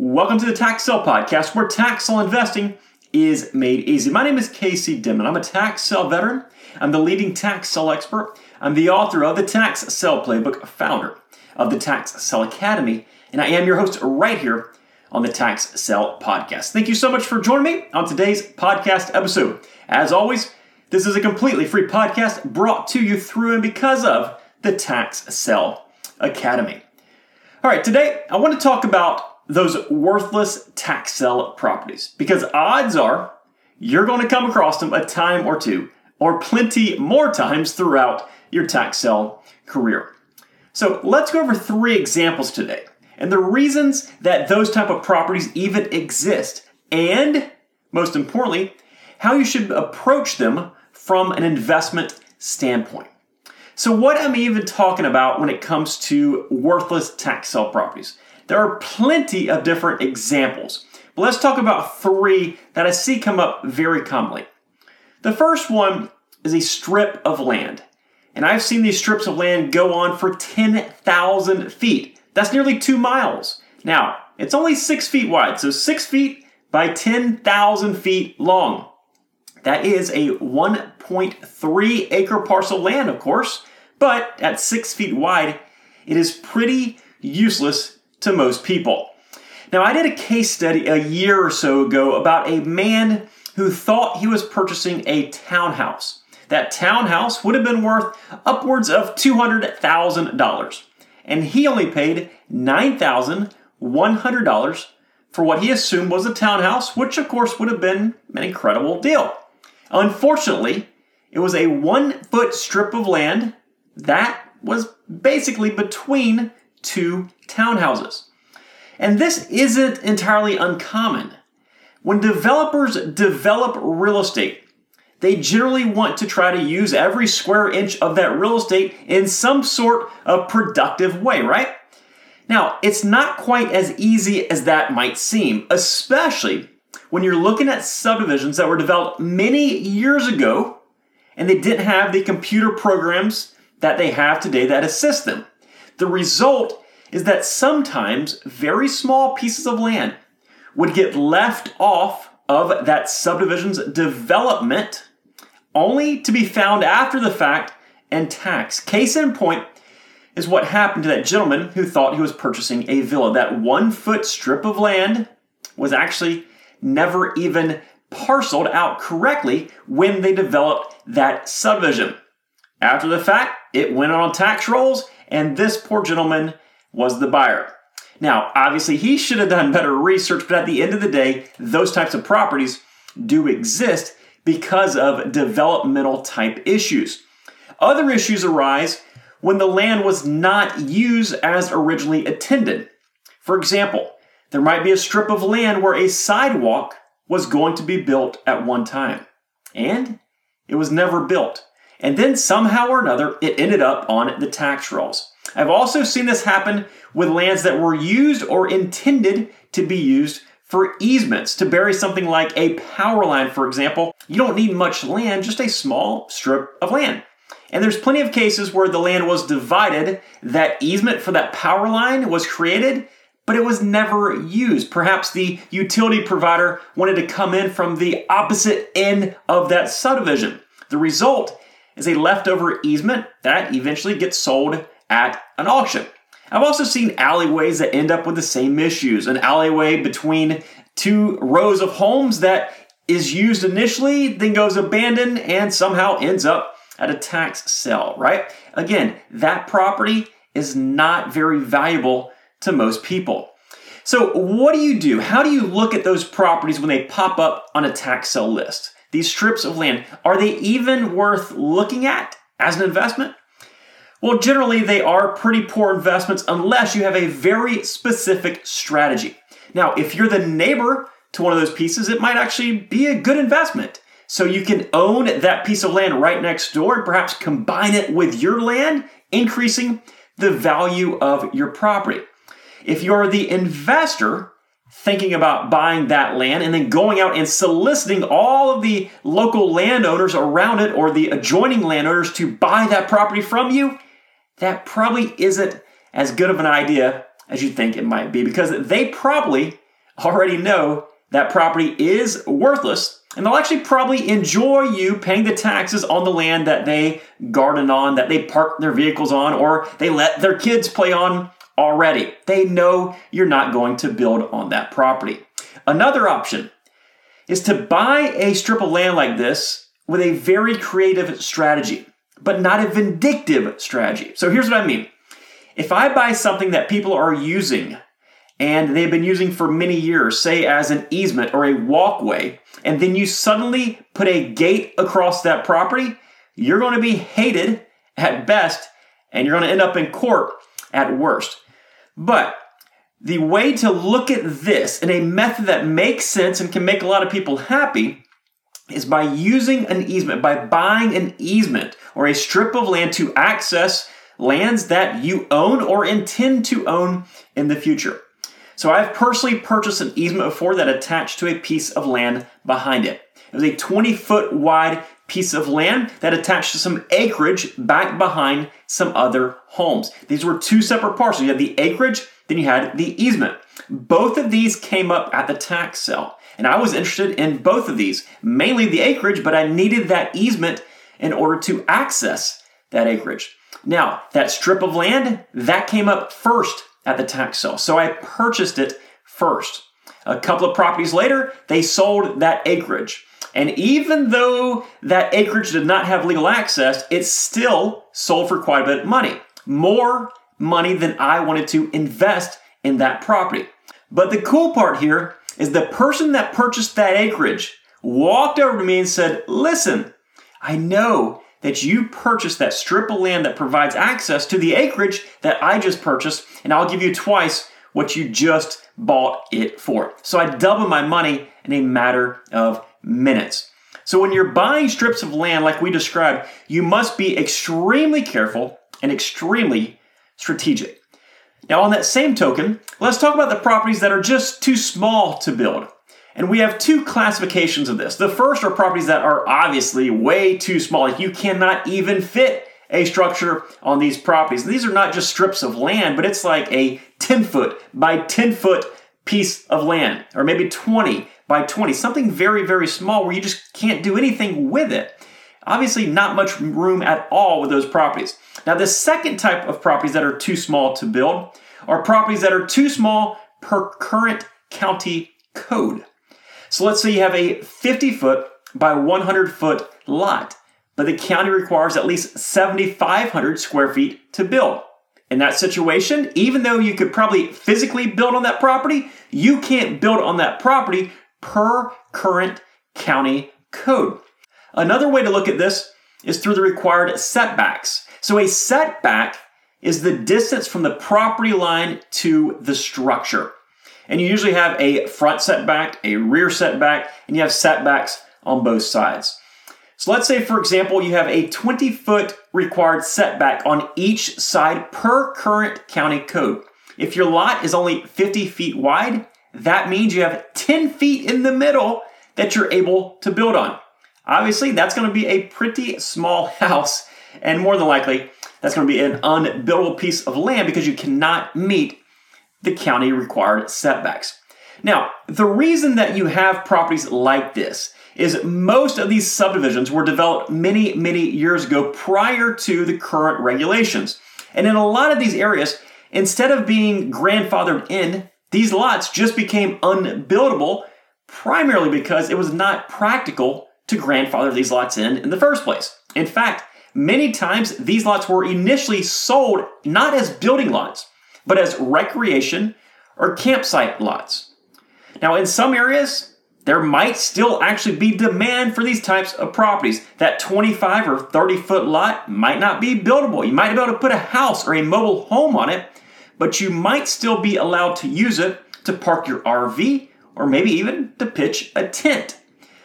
Welcome to the Tax Sale Podcast, where tax sale investing is made easy. My name is Casey Dimon. I'm a tax sale veteran. I'm the leading tax sale expert. I'm the author of the Tax Sale Playbook, founder of the Tax Sale Academy, and I am your host right here on the Tax Sale Podcast. Thank you so much for joining me on today's podcast episode. As always, this is a completely free podcast brought to you through and because of the Tax Sale Academy. All right, today I want to talk about those worthless tax sale properties because odds are you're going to come across them a time or two or plenty more times throughout your tax sale career. So let's go over three examples today and the reasons that those type of properties even exist and most importantly how you should approach them from an investment standpoint. So what am I even talking about when it comes to worthless tax sale properties? There are plenty of different examples, but let's talk about three that I see come up very commonly. The first one is a strip of land. And I've seen these strips of land go on for 10,000 feet. That's nearly two miles. Now, it's only six feet wide, so six feet by 10,000 feet long. That is a 1.3 acre parcel of land, of course, but at six feet wide, it is pretty useless to most people. Now, I did a case study a year or so ago about a man who thought he was purchasing a townhouse. That townhouse would have been worth upwards of $200,000, and he only paid $9,100 for what he assumed was a townhouse, which of course would have been an incredible deal. Unfortunately, it was a one foot strip of land that was basically between two townhouses. And this isn't entirely uncommon. When developers develop real estate, they generally want to try to use every square inch of that real estate in some sort of productive way, right? Now, it's not quite as easy as that might seem, especially when you're looking at subdivisions that were developed many years ago and they didn't have the computer programs that they have today that assist them. The result is that sometimes very small pieces of land would get left off of that subdivision's development only to be found after the fact and taxed. Case in point is what happened to that gentleman who thought he was purchasing a villa. That one foot strip of land was actually never even parceled out correctly when they developed that subdivision. After the fact, it went on tax rolls, and this poor gentleman was the buyer. Now, obviously, he should have done better research, but at the end of the day, those types of properties do exist because of developmental type issues. Other issues arise when the land was not used as originally intended. For example, there might be a strip of land where a sidewalk was going to be built at one time, and it was never built. And then somehow or another, it ended up on the tax rolls. I've also seen this happen with lands that were used or intended to be used for easements to bury something like a power line, for example. You don't need much land, just a small strip of land. And there's plenty of cases where the land was divided, that easement for that power line was created, but it was never used. Perhaps the utility provider wanted to come in from the opposite end of that subdivision. The result is a leftover easement that eventually gets sold at an auction. I've also seen alleyways that end up with the same issues. An alleyway between two rows of homes that is used initially, then goes abandoned, and somehow ends up at a tax sale, right? Again, that property is not very valuable to most people. So, what do you do? How do you look at those properties when they pop up on a tax sale list? These strips of land, are they even worth looking at as an investment? Well, generally, they are pretty poor investments unless you have a very specific strategy. Now, if you're the neighbor to one of those pieces, it might actually be a good investment. So you can own that piece of land right next door and perhaps combine it with your land, increasing the value of your property. If you're the investor thinking about buying that land and then going out and soliciting all of the local landowners around it or the adjoining landowners to buy that property from you, that probably isn't as good of an idea as you think it might be because they probably already know that property is worthless and they'll actually probably enjoy you paying the taxes on the land that they garden on, that they park their vehicles on, or they let their kids play on already. They know you're not going to build on that property. Another option is to buy a strip of land like this with a very creative strategy, but not a vindictive strategy. So here's what I mean. If I buy something that people are using and they've been using for many years, say as an easement or a walkway, and then you suddenly put a gate across that property, you're going to be hated at best and you're going to end up in court at worst. But the way to look at this in a method that makes sense and can make a lot of people happy is by using an easement, by buying an easement or a strip of land to access lands that you own or intend to own in the future. So I've personally purchased an easement before that attached to a piece of land behind it. It was a 20 foot wide piece of land that attached to some acreage back behind some other homes. These were two separate parcels. You had the acreage, then you had the easement. Both of these came up at the tax sale. And I was interested in both of these, mainly the acreage, but I needed that easement in order to access that acreage. Now, that strip of land, that came up first at the tax sale. So I purchased it first. A couple of properties later, they sold that acreage. And even though that acreage did not have legal access, it still sold for quite a bit of money. More money than I wanted to invest in that property. But the cool part here is the person that purchased that acreage walked over to me and said, Listen, I know that you purchased that strip of land that provides access to the acreage that I just purchased, and I'll give you twice what you just bought it for. So I double my money in a matter of minutes. So when you're buying strips of land like we described, you must be extremely careful and extremely strategic. Now, on that same token, let's talk about the properties that are just too small to build. And we have two classifications of this. The first are properties that are obviously way too small. Like you cannot even fit a structure on these properties. These are not just strips of land, but it's like a 10 foot by 10 foot piece of land, or maybe 20 by 20, something very, very small where you just can't do anything with it. Obviously, not much room at all with those properties. Now, the second type of properties that are too small to build are properties that are too small per current county code. So let's say you have a 50 foot by 100 foot lot, but the county requires at least 7,500 square feet to build. In that situation, even though you could probably physically build on that property, you can't build on that property per current county code. Another way to look at this is through the required setbacks. So a setback is the distance from the property line to the structure. And you usually have a front setback, a rear setback, and you have setbacks on both sides. So let's say, for example, you have a 20 foot required setback on each side per current county code. If your lot is only 50 feet wide, that means you have 10 feet in the middle that you're able to build on. Obviously, that's going to be a pretty small house, and more than likely, that's going to be an unbuildable piece of land because you cannot meet the county required setbacks. Now, the reason that you have properties like this is most of these subdivisions were developed many, many years ago prior to the current regulations. And in a lot of these areas, instead of being grandfathered in, these lots just became unbuildable primarily because it was not practical to grandfather these lots in in the first place. In fact, many times these lots were initially sold not as building lots, but as recreation or campsite lots. Now, in some areas, there might still actually be demand for these types of properties. That 25 or 30 foot lot might not be buildable. You might be able to put a house or a mobile home on it, but you might still be allowed to use it to park your RV or maybe even to pitch a tent.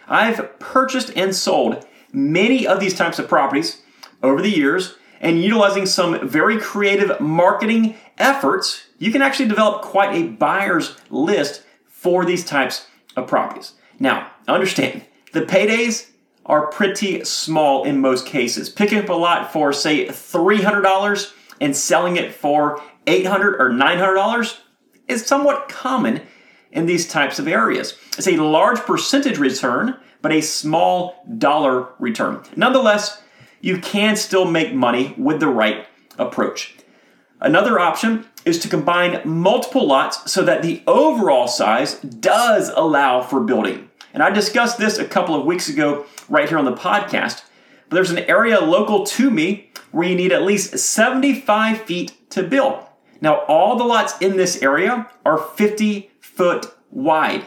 I've purchased and sold many of these types of properties over the years, and utilizing some very creative marketing efforts, you can actually develop quite a buyer's list for these types of properties. Now, understand, the paydays are pretty small in most cases. Picking up a lot for, say, $300 and selling it for $800 or $900 is somewhat common in these types of areas. It's a large percentage return, but a small dollar return. Nonetheless, you can still make money with the right approach. Another option is to combine multiple lots so that the overall size does allow for building. And I discussed this a couple of weeks ago right here on the podcast. But there's an area local to me where you need at least 75 feet to build. Now, all the lots in this area are 50 foot wide.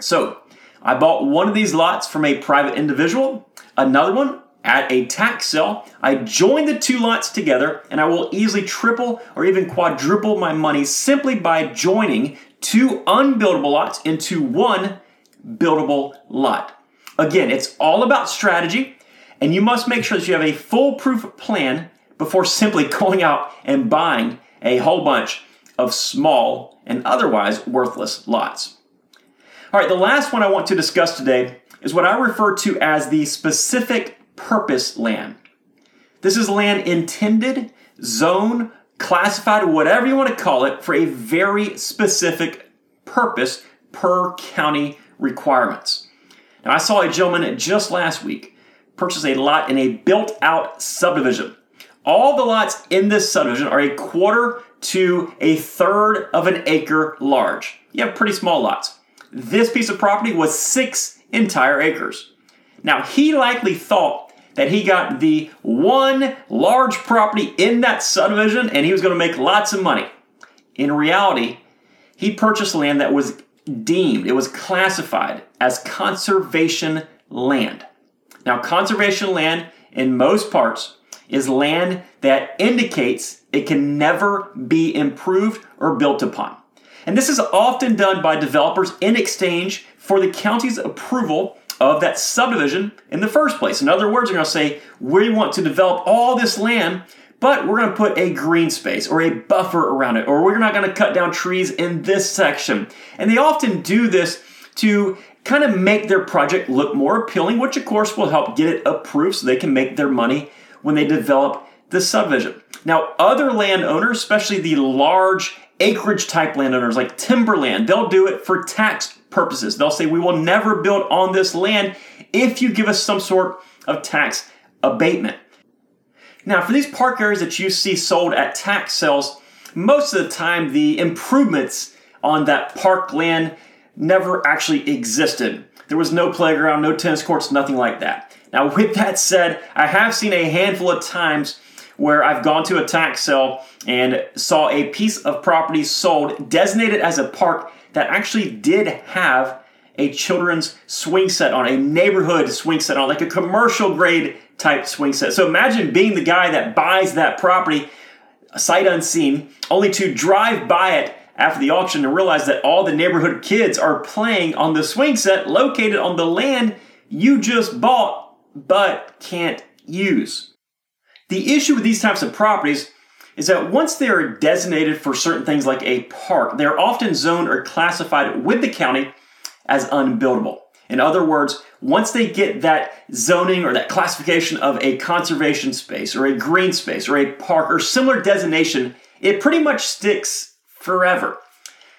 So, I bought one of these lots from a private individual, another one at a tax sale. I join the two lots together and I will easily triple or even quadruple my money simply by joining two unbuildable lots into one buildable lot. Again, it's all about strategy and you must make sure that you have a foolproof plan before simply going out and buying a whole bunch of small and otherwise worthless lots. All right, the last one I want to discuss today is what I refer to as the specific purpose land. This is land intended, zone, classified, whatever you want to call it, for a very specific purpose per county requirements. Now, I saw a gentleman just last week purchase a lot in a built out subdivision. All the lots in this subdivision are a quarter to a third of an acre large. You have pretty small lots. This piece of property was six entire acres. Now, he likely thought that he got the one large property in that subdivision and he was going to make lots of money. In reality, he purchased land that was deemed, it was classified as conservation land. Now, conservation land in most parts is land that indicates it can never be improved or built upon. And this is often done by developers in exchange for the county's approval of that subdivision in the first place. In other words, they're going to say, we want to develop all this land, but we're going to put a green space or a buffer around it, or we're not going to cut down trees in this section. And they often do this to kind of make their project look more appealing, which of course will help get it approved so they can make their money when they develop the subdivision. Now, other landowners, especially the large acreage type landowners like timberland, they'll do it for tax purposes. They'll say, We will never build on this land if you give us some sort of tax abatement. Now, for these park areas that you see sold at tax sales, most of the time the improvements on that park land never actually existed. There was no playground, no tennis courts, nothing like that. Now, with that said, I have seen a handful of times where I've gone to a tax sale and saw a piece of property sold designated as a park that actually did have a children's swing set on, a neighborhood swing set on, like a commercial grade type swing set. So imagine being the guy that buys that property sight unseen, only to drive by it after the auction and realize that all the neighborhood kids are playing on the swing set located on the land you just bought but can't use. The issue with these types of properties is that once they are designated for certain things like a park, they're often zoned or classified with the county as unbuildable. In other words, once they get that zoning or that classification of a conservation space or a green space or a park or similar designation, it pretty much sticks forever.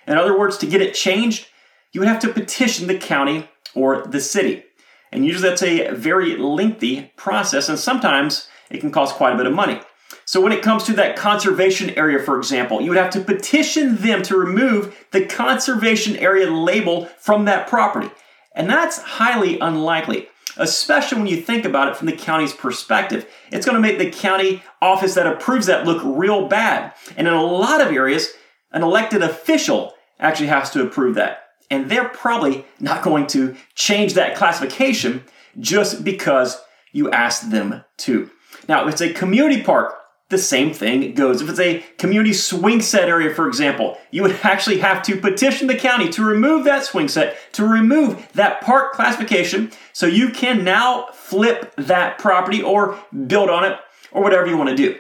In other words, to get it changed, you would have to petition the county or the city. And usually that's a very lengthy process, and sometimes it can cost quite a bit of money. So when it comes to that conservation area, for example, you would have to petition them to remove the conservation area label from that property. And that's highly unlikely, especially when you think about it from the county's perspective. It's going to make the county office that approves that look real bad. And in a lot of areas, an elected official actually has to approve that. And they're probably not going to change that classification just because you asked them to. Now, if it's a community park, the same thing goes. If it's a community swing set area, for example, you would actually have to petition the county to remove that swing set, to remove that park classification, so you can now flip that property or build on it or whatever you want to do.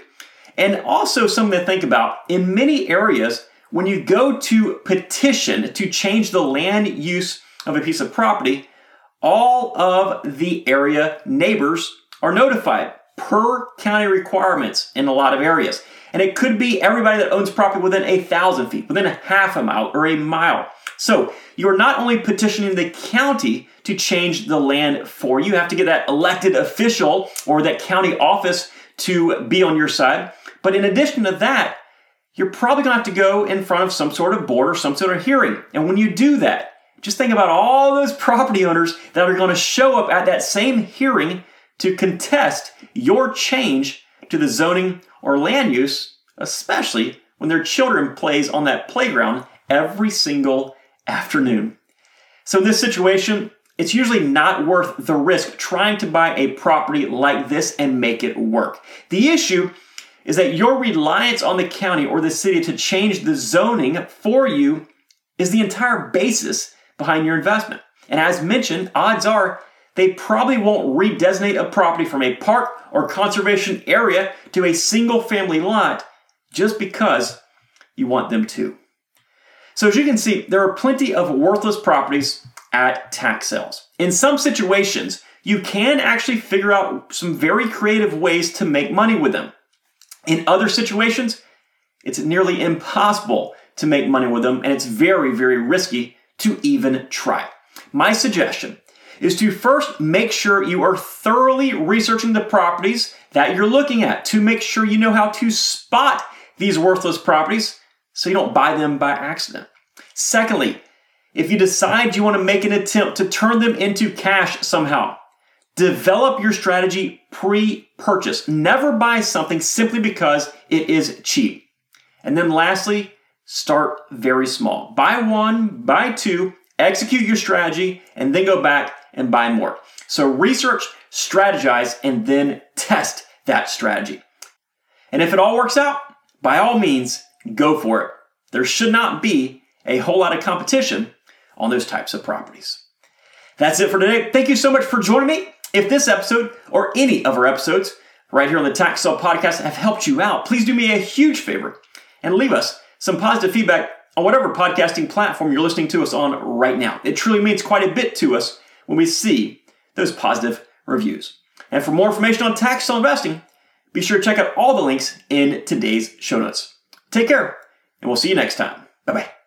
And also, something to think about in many areas, when you go to petition to change the land use of a piece of property, all of the area neighbors are notified per county requirements in a lot of areas. And it could be everybody that owns property within a thousand feet, within a half a mile or a mile. So you're not only petitioning the county to change the land for you, you have to get that elected official or that county office to be on your side. But in addition to that, you're probably going to have to go in front of some sort of board or some sort of hearing. And when you do that, just think about all those property owners that are going to show up at that same hearing to contest your change to the zoning or land use, especially when their children plays on that playground every single afternoon. So in this situation, it's usually not worth the risk trying to buy a property like this and make it work. The issue is that your reliance on the county or the city to change the zoning for you is the entire basis behind your investment. And as mentioned, odds are they probably won't redesignate a property from a park or conservation area to a single family lot just because you want them to. So, as you can see, there are plenty of worthless properties at tax sales. In some situations, you can actually figure out some very creative ways to make money with them. In other situations, it's nearly impossible to make money with them, and it's very, very risky to even try. My suggestion is to first make sure you are thoroughly researching the properties that you're looking at to make sure you know how to spot these worthless properties so you don't buy them by accident. Secondly, if you decide you want to make an attempt to turn them into cash somehow, develop your strategy pre purchase. Never buy something simply because it is cheap. And then lastly, start very small. Buy one, buy two, execute your strategy, and then go back and buy more. So research, strategize, and then test that strategy. And if it all works out, by all means, go for it. There should not be a whole lot of competition on those types of properties. That's it for today. Thank you so much for joining me. If this episode or any of our episodes right here on the Tax Sale Podcast have helped you out, please do me a huge favor and leave us some positive feedback on whatever podcasting platform you're listening to us on right now. It truly means quite a bit to us when we see those positive reviews. And for more information on tax sale investing, be sure to check out all the links in today's show notes. Take care, and we'll see you next time. Bye bye.